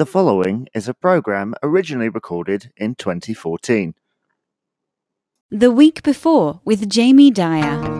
The following is a program originally recorded in 2014. The week before with Jamie Dyer.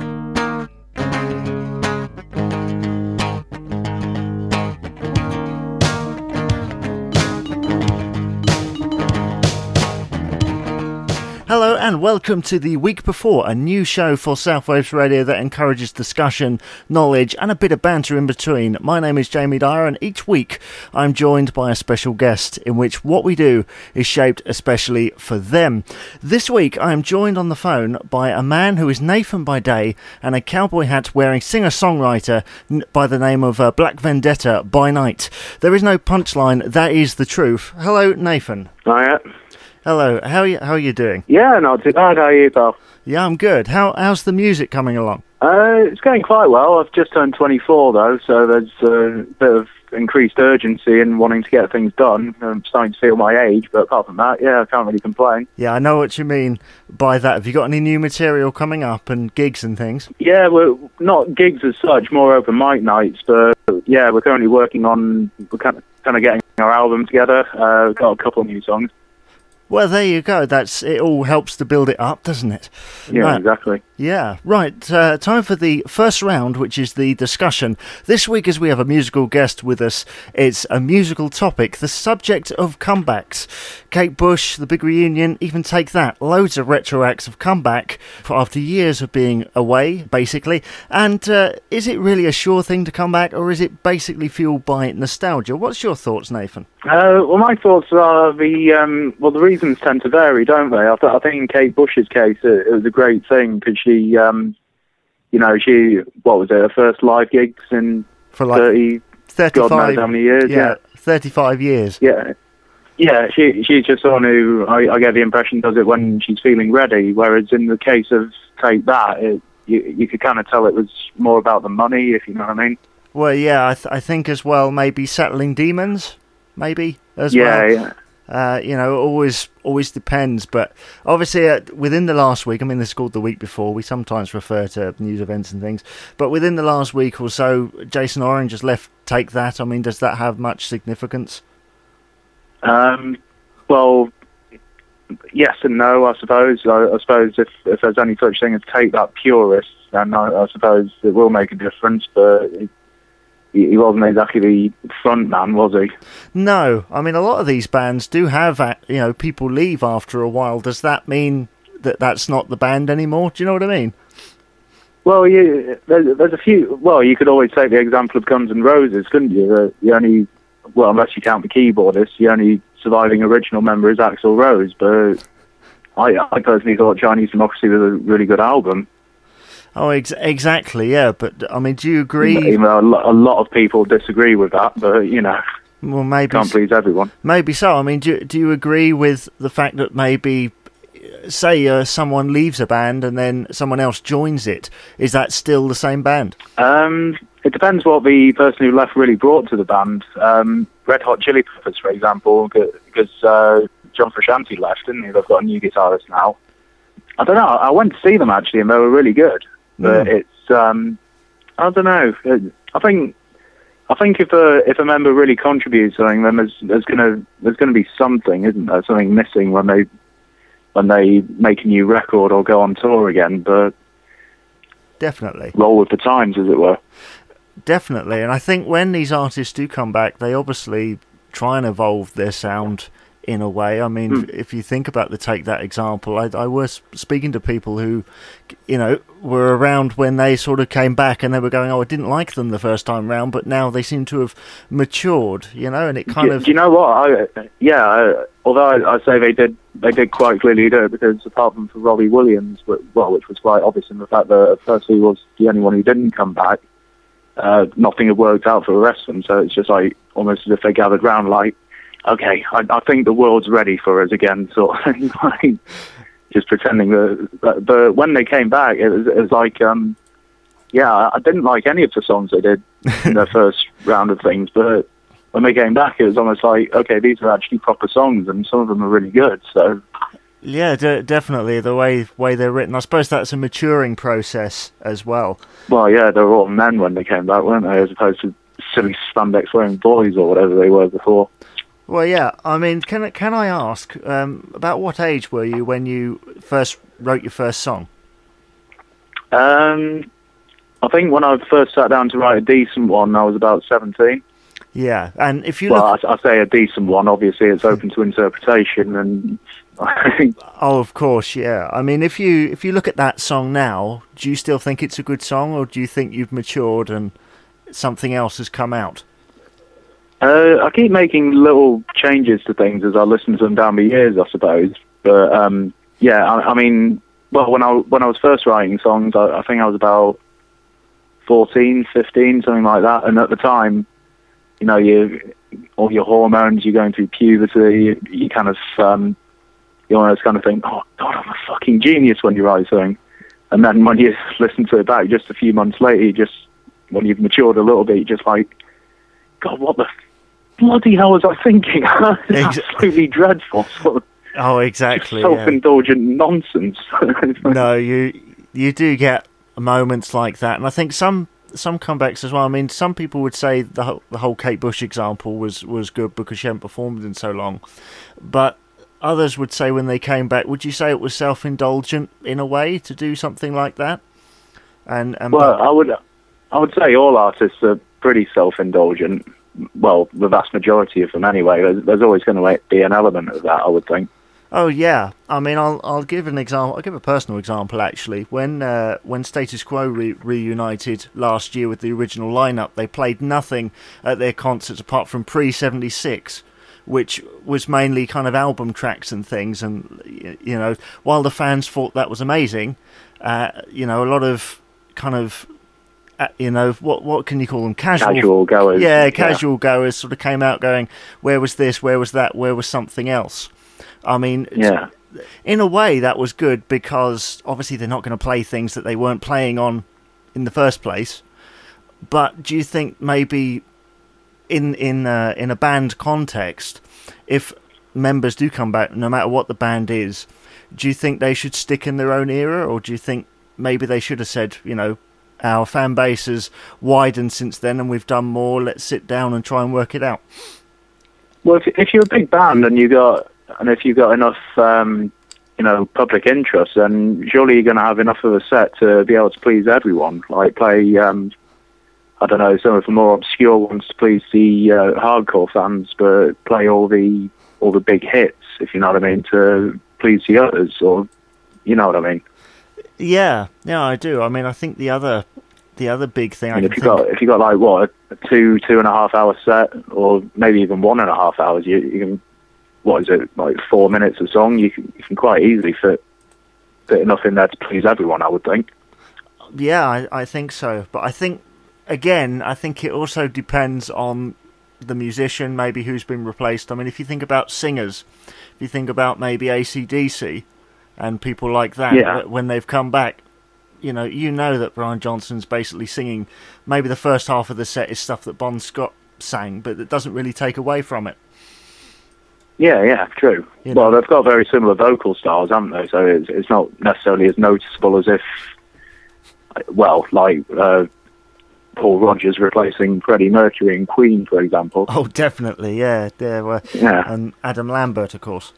And welcome to the week before, a new show for South Southwaves Radio that encourages discussion, knowledge, and a bit of banter in between. My name is Jamie Dyer, and each week I'm joined by a special guest in which what we do is shaped especially for them. This week I am joined on the phone by a man who is Nathan by day and a cowboy hat wearing singer songwriter by the name of uh, Black Vendetta by night. There is no punchline, that is the truth. Hello, Nathan. Hiya. Hello, how are you, how are you doing? Yeah, not too bad. How are you, pal? Yeah, I'm good. How how's the music coming along? Uh, it's going quite well. I've just turned 24 though, so there's a bit of increased urgency in wanting to get things done. I'm starting to feel my age, but apart from that, yeah, I can't really complain. Yeah, I know what you mean by that. Have you got any new material coming up and gigs and things? Yeah, we're not gigs as such, more open mic nights, but yeah, we're currently working on we're kind of, kind of getting our album together. Uh, we've got a couple of new songs. Well, there you go. That's it. All helps to build it up, doesn't it? Yeah, Right. exactly. Yeah, right. Uh, time for the first round, which is the discussion. This week, as we have a musical guest with us, it's a musical topic, the subject of comebacks. Kate Bush, the big reunion, even Take That. Loads of retro acts have come back after years of being away, basically. And uh, is it really a sure thing to come back, or is it basically fueled by nostalgia? What's your thoughts, Nathan? Uh, well, my thoughts are the um, well, the reasons tend to vary, don't they? I, th- I think in Kate Bush's case, it, it was a great thing because she, um, you know, she what was it, her first live gigs in For like thirty, 35, God knows how many years? yeah, 35 years. yeah, yeah. She she's just someone who I, I get the impression does it when she's feeling ready. Whereas in the case of Take That, it, you you could kind of tell it was more about the money, if you know what I mean. Well, yeah, I, th- I think as well, maybe settling demons, maybe as yeah, well. yeah. Uh, you know, always always depends. But obviously, uh, within the last week, I mean, this is called the week before. We sometimes refer to news events and things. But within the last week or so, Jason Orange has left. Take that. I mean, does that have much significance? Um, well, yes and no, I suppose. I, I suppose if, if there's any such thing as Take That purist, then I, I suppose it will make a difference. But it, he wasn't exactly the front man, was he? No, I mean, a lot of these bands do have, uh, you know, people leave after a while. Does that mean that that's not the band anymore? Do you know what I mean? Well, you, there's, there's a few. Well, you could always take the example of Guns N' Roses, couldn't you? The, the only, well, unless you count the keyboardist, the only surviving original member is Axl Rose. But I, I personally thought Chinese Democracy was a really good album. Oh, ex- exactly. Yeah, but I mean, do you agree? Even though a lot of people disagree with that, but you know, Well, maybe can't please everyone. Maybe so. I mean, do do you agree with the fact that maybe, say, uh, someone leaves a band and then someone else joins it? Is that still the same band? Um, it depends what the person who left really brought to the band. Um, Red Hot Chili Peppers, for example, because uh, John Frusciante left, didn't he? They've got a new guitarist now. I don't know. I went to see them actually, and they were really good. But Mm. it's um, I don't know. I think I think if a if a member really contributes something, then there's there's gonna there's gonna be something, isn't there? Something missing when they when they make a new record or go on tour again. But Definitely, roll with the times, as it were. definitely. And I think when these artists do come back, they obviously try and evolve their sound in a way. I mean, Hmm. if you think about the Take That example, I, I was speaking to people who, you know, were around when they sort of came back and they were going, "Oh, I didn't like them the first time round, but now they seem to have matured," you know, and it kind do, of do you know what? I, yeah, I, although I, I say they did, they did quite clearly do it because apart from for Robbie Williams, well, which was quite obvious in the fact that at first he was the only one who didn't come back. Uh, nothing had worked out for the rest of them, so it's just like almost as if they gathered round, like, okay, I, I think the world's ready for us again, sort of thing, like just pretending that. But, but when they came back, it was, it was like, um, yeah, I didn't like any of the songs they did in their first round of things, but when they came back, it was almost like, okay, these are actually proper songs, and some of them are really good. So, Yeah, de- definitely the way way they're written. I suppose that's a maturing process as well. well, yeah, they were all men when they came back, weren't they? As opposed to silly spandex wearing boys or whatever they were before. Well, yeah. I mean, can I- can I ask um, about what age were you when you first wrote your first song? Um, I think when I first sat down to write a decent one, I was about 17. Yeah, and if you Well, look, I, I say a decent one. Obviously, it's open to interpretation, and I think oh, of course, yeah. I mean, if you if you look at that song now, do you still think it's a good song, or do you think you've matured and something else has come out? Uh, I keep making little changes to things as I listen to them down the years, I suppose. But um, yeah, I, I mean, well, when I when I was first writing songs, I, I think I was about 14, 15, something like that. And at the time, you know, you all your hormones, you're going through puberty, you, you kind of um, you almost kind of think, oh God, I'm a fucking genius when you write something. And then when you listen to it back just a few months later, you just when you've matured a little bit, you're just like, God, what the bloody hell was I thinking? Absolutely dreadful. Sort of Oh, exactly. self-indulgent nonsense. no, you you do get moments like that, and I think some some comebacks as well. I mean, some people would say the whole, the whole Kate Bush example was was good because she hadn't performed in so long, but others would say when they came back, would you say it was self indulgent in a way to do something like that? And and Well, I would, I would say all artists are pretty self-indulgent. Well, the vast majority of them, anyway. There's, there's always going to be an element of that, I would think. Oh yeah, I mean, I'll I'll give an example. I'll give a personal example actually. When uh, when Status Quo re- reunited last year with the original lineup, they played nothing at their concerts apart from pre seventy six, which was mainly kind of album tracks and things. And you know, while the fans thought that was amazing, uh, you know, a lot of kind of you know what what can you call them casual Casual goers. yeah, casual goers sort of came out going, where was this, where was that, where was something else? I mean, Yeah. in a way, that was good because obviously they're not going to play things that they weren't playing on in the first place. But do you think maybe in in uh, in a band context, if members do come back, no matter what the band is, do you think they should stick in their own era, or do you think maybe they should have said, you know, our fan base has widened since then and we've done more. Let's sit down and try and work it out. Well, if, if you're a big band and you got and if you've got enough, um, you know, public interest, then surely you're going to have enough of a set to be able to please everyone. Like play, um, I don't know, some of the more obscure ones to please the uh, hardcore fans, but play all the all the big hits, if you know what I mean, to please the others, or you know what I mean. Yeah, yeah, I do. I mean, I think the other the other big thing I, And can if you think, got if you got like what a two two and a half hour set, or maybe even one and a half hours, you, you can what is it like four minutes a song? You can you can quite easily fit fit enough in there to please everyone. I would think. Yeah, I, I think so. But I think, again, I think it also depends on the musician, maybe who's been replaced. I mean, if you think about singers, if you think about maybe AC/DC and people like that, Yeah. when they've come back, you know, you know that Brian Johnson's basically singing. Maybe the first half of the set is stuff that Bon Scott sang, but it doesn't really take away from it. Yeah, yeah, true. You well, know. they've got very similar vocal styles, haven't they? So it's it's not necessarily as noticeable as if, well, like uh, Paul Rodgers replacing Freddie Mercury in Queen, for example. Oh, definitely, yeah. There were, Yeah. and Adam Lambert, of course.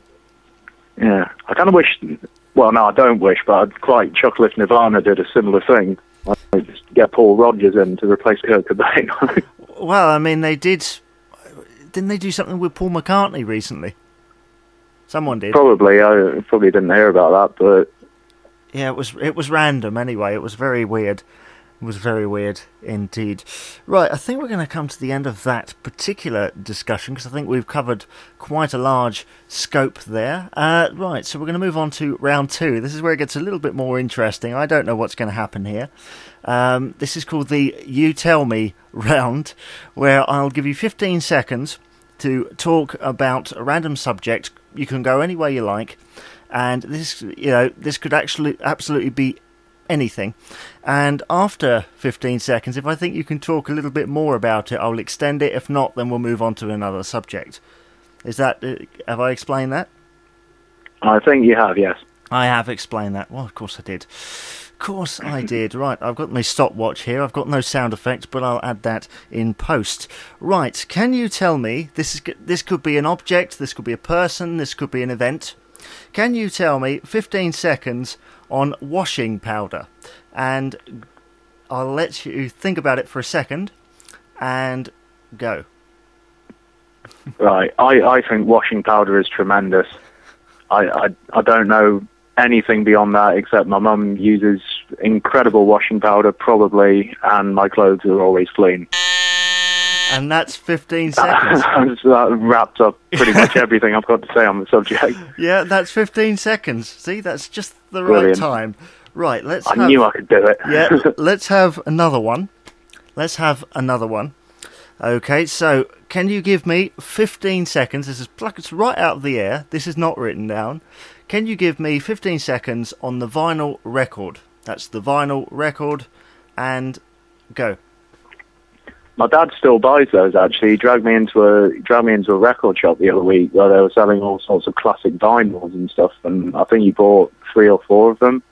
Yeah, I kind of wish. Well, no, I don't wish, but I'd quite chuckle if Nirvana did a similar thing. Like, just get Paul Rodgers in to replace Kurt Cobain. Well, I mean, they did. Didn't they do something with Paul McCartney recently? Someone did. probably, I probably didn't hear about that, but Yeah, it was it was random anyway. It was very weird. Was very weird indeed. Right, I think we're going to come to the end of that particular discussion because I think we've covered quite a large scope there. Uh, right, so we're going to move on to round two. This is where it gets a little bit more interesting. I don't know what's going to happen here. Um, this is called the You Tell Me round, where I'll give you 15 seconds to talk about a random subject. You can go any way you like, and this, you know, this could actually absolutely be anything. And after 15 seconds, if I think you can talk a little bit more about it, I'll extend it. If not, then we'll move on to another subject. Is that uh, have I explained that? I think you have, yes. I have explained that. Well, of course I did. Of course I did. Right, I've got my stopwatch here. I've got no sound effect, but I'll add that in post. Right, can you tell me this is this could be an object, this could be a person, this could be an event. Can you tell me 15 seconds on washing powder? And I'll let you think about it for a second and go. Right. I, I think washing powder is tremendous. I, I, I don't know anything beyond that except my mum uses incredible washing powder, probably, and my clothes are always clean. And that's 15 seconds. that uh, wraps up pretty much everything I've got to say on the subject. yeah, that's 15 seconds. See, that's just the Brilliant. right time. Right, let's I have, knew I could do it. yeah, let's have another one. Let's have another one. Okay, so can you give me 15 seconds? This is pluck it's right out of the air. This is not written down. Can you give me 15 seconds on the vinyl record? That's the vinyl record and go. My dad still buys those. Actually, he dragged me into a dragged me into a record shop the other week where they were selling all sorts of classic vinyls and stuff. And I think he bought three or four of them.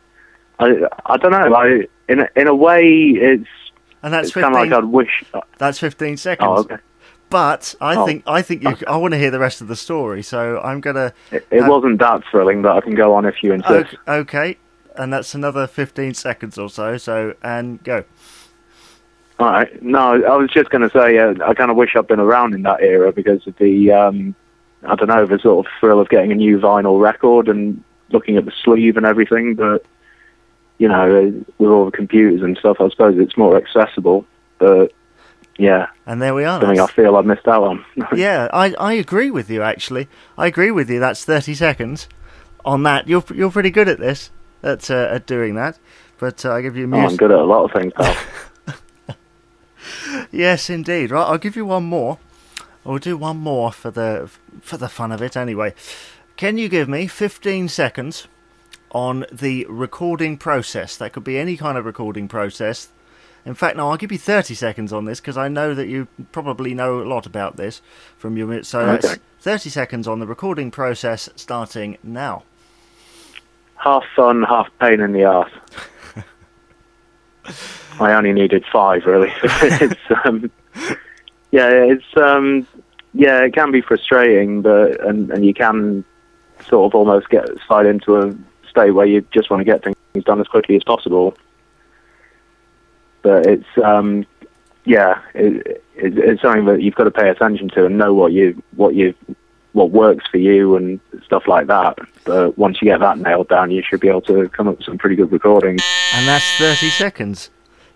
I I don't know. I in a, in a way, it's And that's it's kind of 15 like I'd wish. That's 15 seconds. Oh, okay. But I Oh. think I think you I want to hear the rest of the story, so I'm going to It, it wasn't that thrilling, but I can go on if you insist. Okay, okay, and that's another 15 seconds or so. So, and go. All right. No, I was just going to say uh, I kind of wish I'd been around in that era because of the um, I don't know the sort of thrill of getting a new vinyl record and looking at the sleeve and everything. But you know, with all the computers and stuff, I suppose it's more accessible. But yeah, And there we are. something I feel I missed out on. yeah, I, I agree with you. Actually, I agree with you. That's 30 seconds on that. You're you're pretty good at this, at uh, at doing that. But uh, I give you Oh, I'm good at a lot of things, pal. Yes, indeed. Right, I'll give you one more. I'll do one more for the for the fun of it. Anyway, can you give me 15 seconds on the recording process? That could be any kind of recording process. In fact, no, I'll give you 30 seconds on this because I know that you probably know a lot about this from your. So that's 30 seconds on the recording process starting now. half fun, half pain in the ass. I only needed five, really. it's um, yeah, it's um, yeah, it can be frustrating, but and and you can sort of almost get slide into a state where you just want to get things done as quickly as possible. But it's um, yeah, it, it, it's something that you've got to pay attention to and know what you what you what works for you and stuff like that. But once you get that nailed down, you should be able to come up with some pretty good recordings. And that's 30 seconds.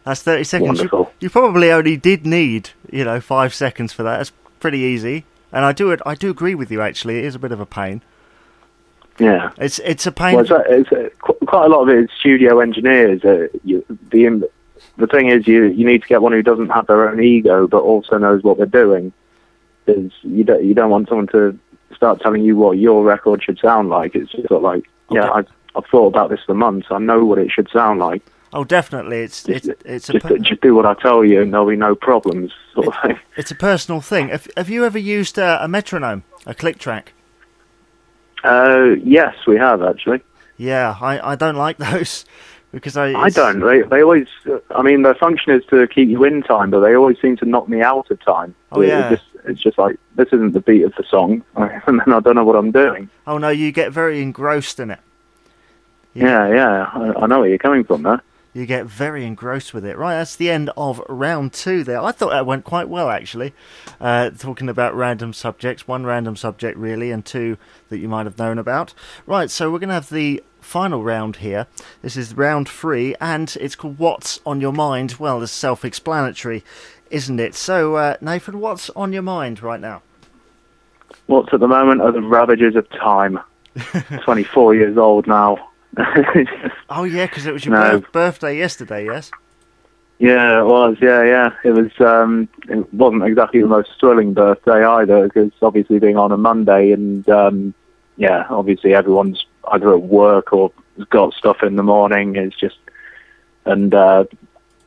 That's 30 seconds. You, Wonderful. you probably only did need, you know, five seconds for that. That's pretty easy. And I do I do agree with you. Actually, it is a bit of a pain. Yeah. It's it's a pain. Well, it's, uh, it's, qu- quite a lot of it is studio engineers. Uh, you, the the thing is, you you need to get one who doesn't have their own ego, but also knows what they're doing. Because you don't you don't want someone to start telling you what your record should sound like. It's sort of like, yeah, I've I've thought about this for months. I know what it should sound like. oh, definitely. It's it's Just, it's a just per- just do what I tell you, and there'll be no problems. Sort of thing. it's a personal thing. Have Have you ever used uh, a metronome, a click track? Uh, yes, we have actually. Yeah, I, I don't like those because I I don't. They, they always. I mean, their function is to keep you in time, but they always seem to knock me out of time. Oh, It- yeah. It's just, it's just like this isn't the beat of the song, and then I don't know what I'm doing. Oh no, you get very engrossed in it. Yeah, yeah. I, I know where you're coming from there. You get very engrossed with it. Right, that's the end of round two there. I thought that went quite well, actually. Uh, talking about random subjects. One random subject, really, and two that you might have known about. Right, so we're going to have the final round here. This is round three, and it's called What's on Your Mind? Well, it's self explanatory, isn't it? So, uh, Nathan, what's on your mind right now? What's at the moment are the ravages of time. 24 years old now. Oh, yeah, because it was your No. birth- birthday yesterday, yes? yeah, it was. Yeah, yeah. It was. Um, it wasn't exactly the most thrilling birthday either, because obviously being on a Monday, and um, yeah, obviously everyone's either at work or has got stuff in the morning. It's just, and uh,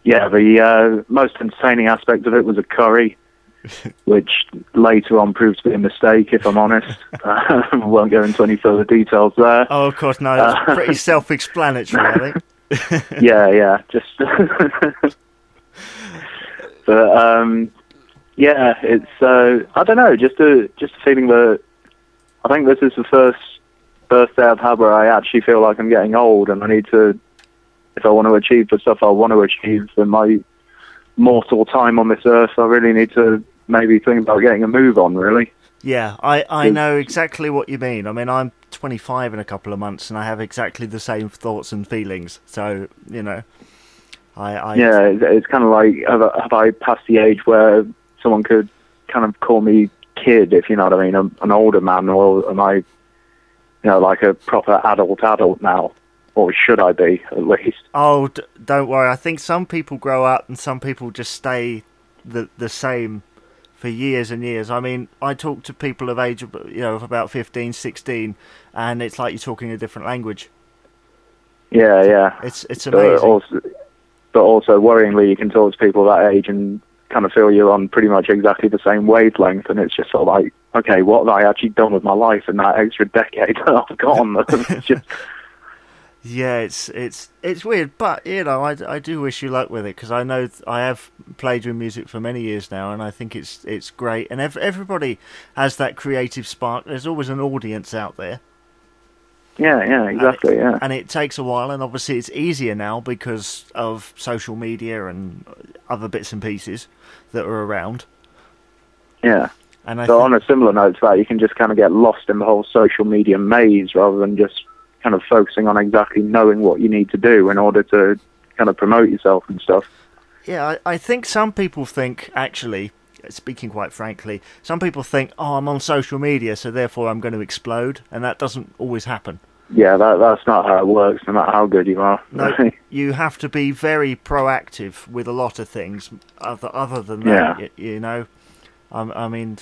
yeah, the uh, most entertaining aspect of it was a curry, which later on proved to be a mistake. If I'm honest, uh, won't go into any further details there. Oh, of course, no, that's Uh, pretty self explanatory, I think. yeah, yeah, just. but um, yeah, it's uh, I don't know, just a just a feeling that I think this is the first birthday I've had where I actually feel like I'm getting old, and I need to, if I want to achieve the stuff I want to achieve in my mortal time on this earth, I really need to maybe think about getting a move on. Really. Yeah, I, I know exactly what you mean. I mean, I'm 25 in a couple of months, and I have exactly the same thoughts and feelings. So, you know, I. I yeah, it's, kind of like have, I- have I passed the age where someone could kind of call me kid, if you know what I mean, I'm an older man, or am I, you know, like a proper adult adult now, or should I be at least? Oh, d- don't worry. I think some people grow up, and some people just stay the the same for years and years. I mean, I talk to people of age, you know, of about 15, 16, and it's like you're talking a different language. Yeah, yeah. It's it's But amazing. also, but also worryingly, you can talk to people that age and kind of feel you're on pretty much exactly the same wavelength, and it's just sort of like, okay, what have I actually done with my life in that extra decade that I've got on them? It's just, Yeah, it's it's it's weird, but you know, I, I do wish you luck with it because I know th- I have played with music for many years now, and I think it's it's great. And ev- everybody has that creative spark. There's always an audience out there, yeah, yeah, exactly, yeah. and it takes a while. And obviously, it's easier now because of social media and other bits and pieces that are around. Yeah. And I So think, on a similar note to that, you can just kind of get lost in the whole social media maze rather than just kind of focusing on exactly knowing what you need to do in order to kind of promote yourself and stuff. Yeah, I, I think some people think, actually, speaking quite frankly, some people think, oh, I'm on social media, so therefore I'm going to explode, and that doesn't always happen. Yeah, that that's not how it works, no matter how good you are. No, you have to be very proactive with a lot of things. Other other than that, Yeah. y- you know, um, I mean,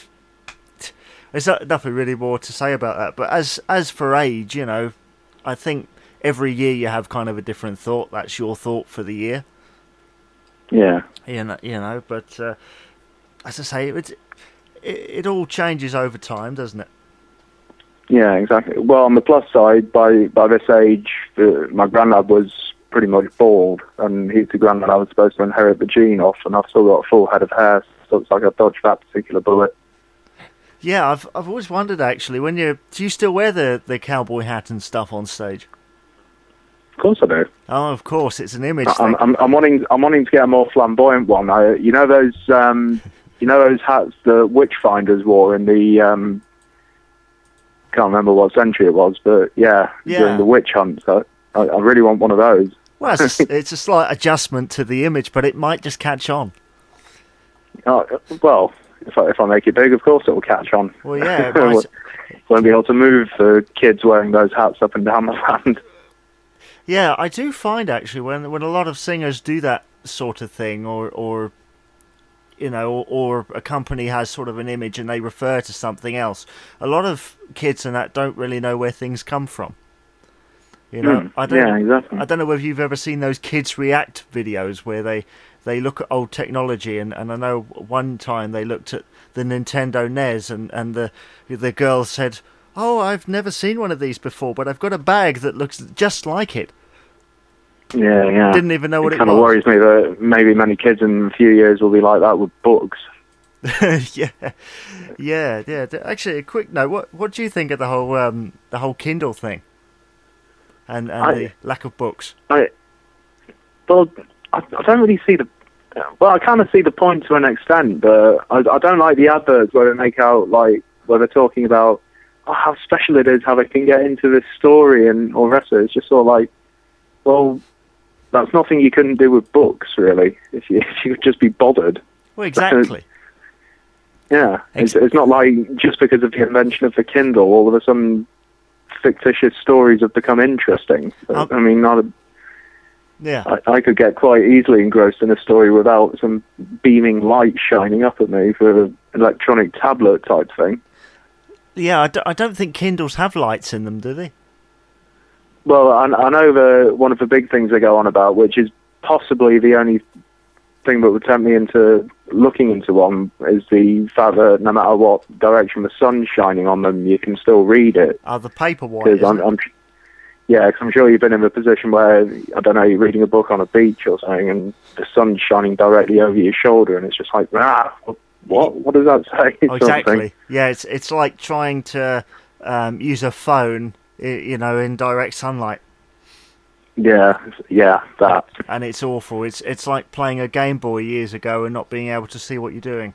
there's nothing really more to say about that. But as as for age, you know, I think every year you have kind of a different thought. That's your thought for the year. yeah, you know, you know but uh, as I say, it, it it all changes over time, doesn't it? yeah, exactly. Well, on the plus side, by by this age, uh, my granddad was pretty much bald, and he's the granddad I was supposed to inherit the gene off, and I've still got a full head of hair, so it's like I dodged that particular bullet. Yeah, I've I've always wondered actually when you do you still wear the the cowboy hat and stuff on stage? Of course I do. Oh, of course, it's an image I'm, thing. I'm, I'm wanting I'm wanting to get a more flamboyant one. I, you know those um, you know those hats the witchfinders wore in the um, can't remember what century it was, but yeah, Yeah. during the witch hunt. So I, I really want one of those. Well, it's a, it's a slight adjustment to the image, but it might just catch on. Oh, well, if I, if I make it big, of course it will catch on. Well, yeah, it might, Won't be able to move for kids wearing those hats up and down the land. yeah. I do find actually when when a lot of singers do that sort of thing, or or you know, or, or a company has sort of an image and they refer to something else. A lot of kids and that don't really know where things come from. You know, Hmm, I don't. yeah, exactly. I don't know whether you've ever seen those kids react videos where they they look at old technology and, and I know one time they looked at the Nintendo NES and, and the the girl said, "Oh, I've never seen one of these before, but I've got a bag that looks just like it." Yeah, yeah. Didn't even know what it was. kind of worries me that maybe many kids in a few years will be like that with books. yeah, yeah, yeah. Actually, a quick note. What what do you think of the whole um, the whole Kindle thing, and and I- the lack of books? I, well, I, I don't really see the. Well, I kind of see the point to an extent, but I, I don't like the adverts where they make out like where they're talking about oh, how special it is, how they can get into this story and all the rest of it. It's just sort of like, well, that's nothing you couldn't do with books, really, if you if you could just be bothered. Well, exactly. Yeah, it's, it's not like just because of the invention of the Kindle, all of a sudden fictitious stories have become interesting. Um, I mean, not a, yeah. I, I could get quite easily engrossed in a story without some beaming light shining up at me for an electronic tablet type thing. Yeah, I, d- I don't think Kindles have lights in them, do they? Well, I, I know the one of the big things they go on about, which is possibly the only thing that would tempt me into looking into one, is the fact that no matter what direction the sun's shining on them, you can still read it. Are the? Because I'm. I'm, Yeah, because I'm sure you've been in a position where I don't know you're reading a book on a beach or something, and the sun's shining directly over your shoulder, and it's just like ah, what? What does that say? Oh, exactly. Yeah, it's it's like trying to um, use a phone, you know, in direct sunlight. Yeah, yeah, that. And it's awful. It's it's like playing a Game Boy years ago and not being able to see what you're doing.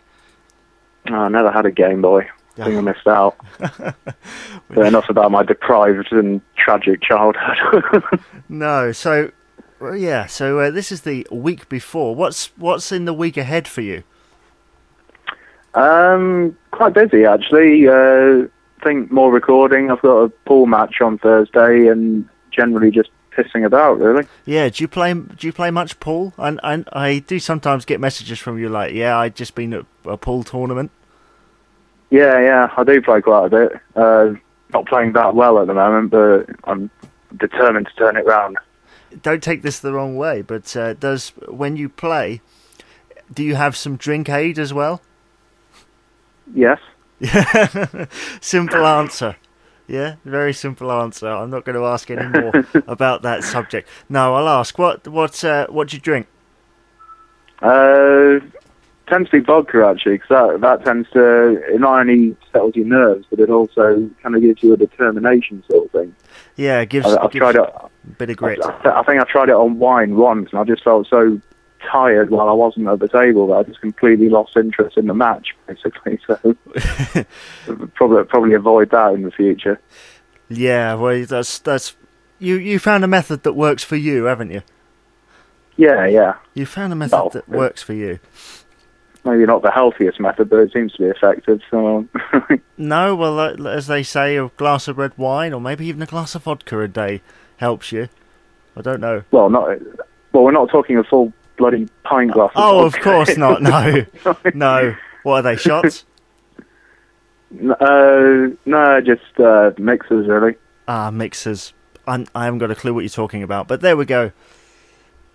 Oh, I never had a Game Boy. I think I missed out. but enough about my deprived and tragic childhood. no, so well, yeah, so uh, this is the week before. What's what's in the week ahead for you? Um, quite busy actually. Uh, I think more recording. I've got a pool match on Thursday, and generally just pissing about. Really. Yeah. Do you play? Do you play much pool? And I, I, I do sometimes get messages from you like, yeah, I just been at a pool tournament. Yeah, yeah, I do play quite a bit. Uh, not playing that well at the moment, but I'm determined to turn it round. Don't take this the wrong way, but uh, does when you play, do you have some drink aid as well? Yes. simple answer. Yeah, very simple answer. I'm not going to ask any more about that subject. No, I'll ask what what uh, what do you drink? Uh, tends to be vodka actually, because that that tends to it not only settles your nerves, but it also kind of gives you a determination sort of thing. Yeah, it gives. I, have tried it. A bit of grit. I, I, think I tried it on wine once, and I just felt so tired while I wasn't at the table that I just completely lost interest in the match, basically. So probably probably avoid that in the future. Yeah, well, that's that's you you found a method that works for you, haven't you? Yeah, yeah. You found a method well, that works for you maybe not the healthiest method, but it seems to be effective. So no, well, as they say, a glass of red wine or maybe even a glass of vodka a day helps you. I don't know. Well, not well. We're not talking a full bloody pint glass. Of oh, vodka. of course not. No, no. What are they shots? Uh, no, just uh, mixers, really. Ah, mixers. I'm, I haven't got a clue what you're talking about, but there we go.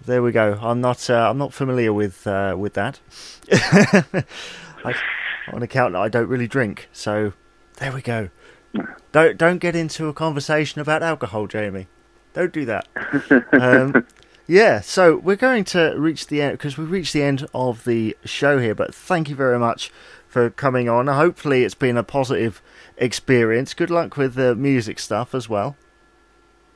There we go. I'm not. Uh, I'm not familiar with uh, with that. I, on account that I don't really drink, so there we go. Don't don't get into a conversation about alcohol, Jamie. Don't do that. Um, yeah, so we're going to reach the end because we've reached the end of the show here. But thank you very much for coming on. Hopefully, it's been a positive experience. Good luck with the music stuff as well.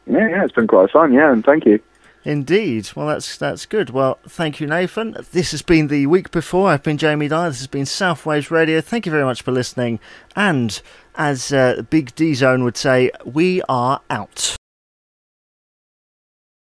Yeah, yeah, it's been quite fun. Yeah, and thank you. Indeed. Well, that's that's good. Well, thank you, Nathan. This has been the week before. I've been Jamie Dyer. This has been South Waves Radio. Thank you very much for listening. And as uh, Big D Zone would say, we are out.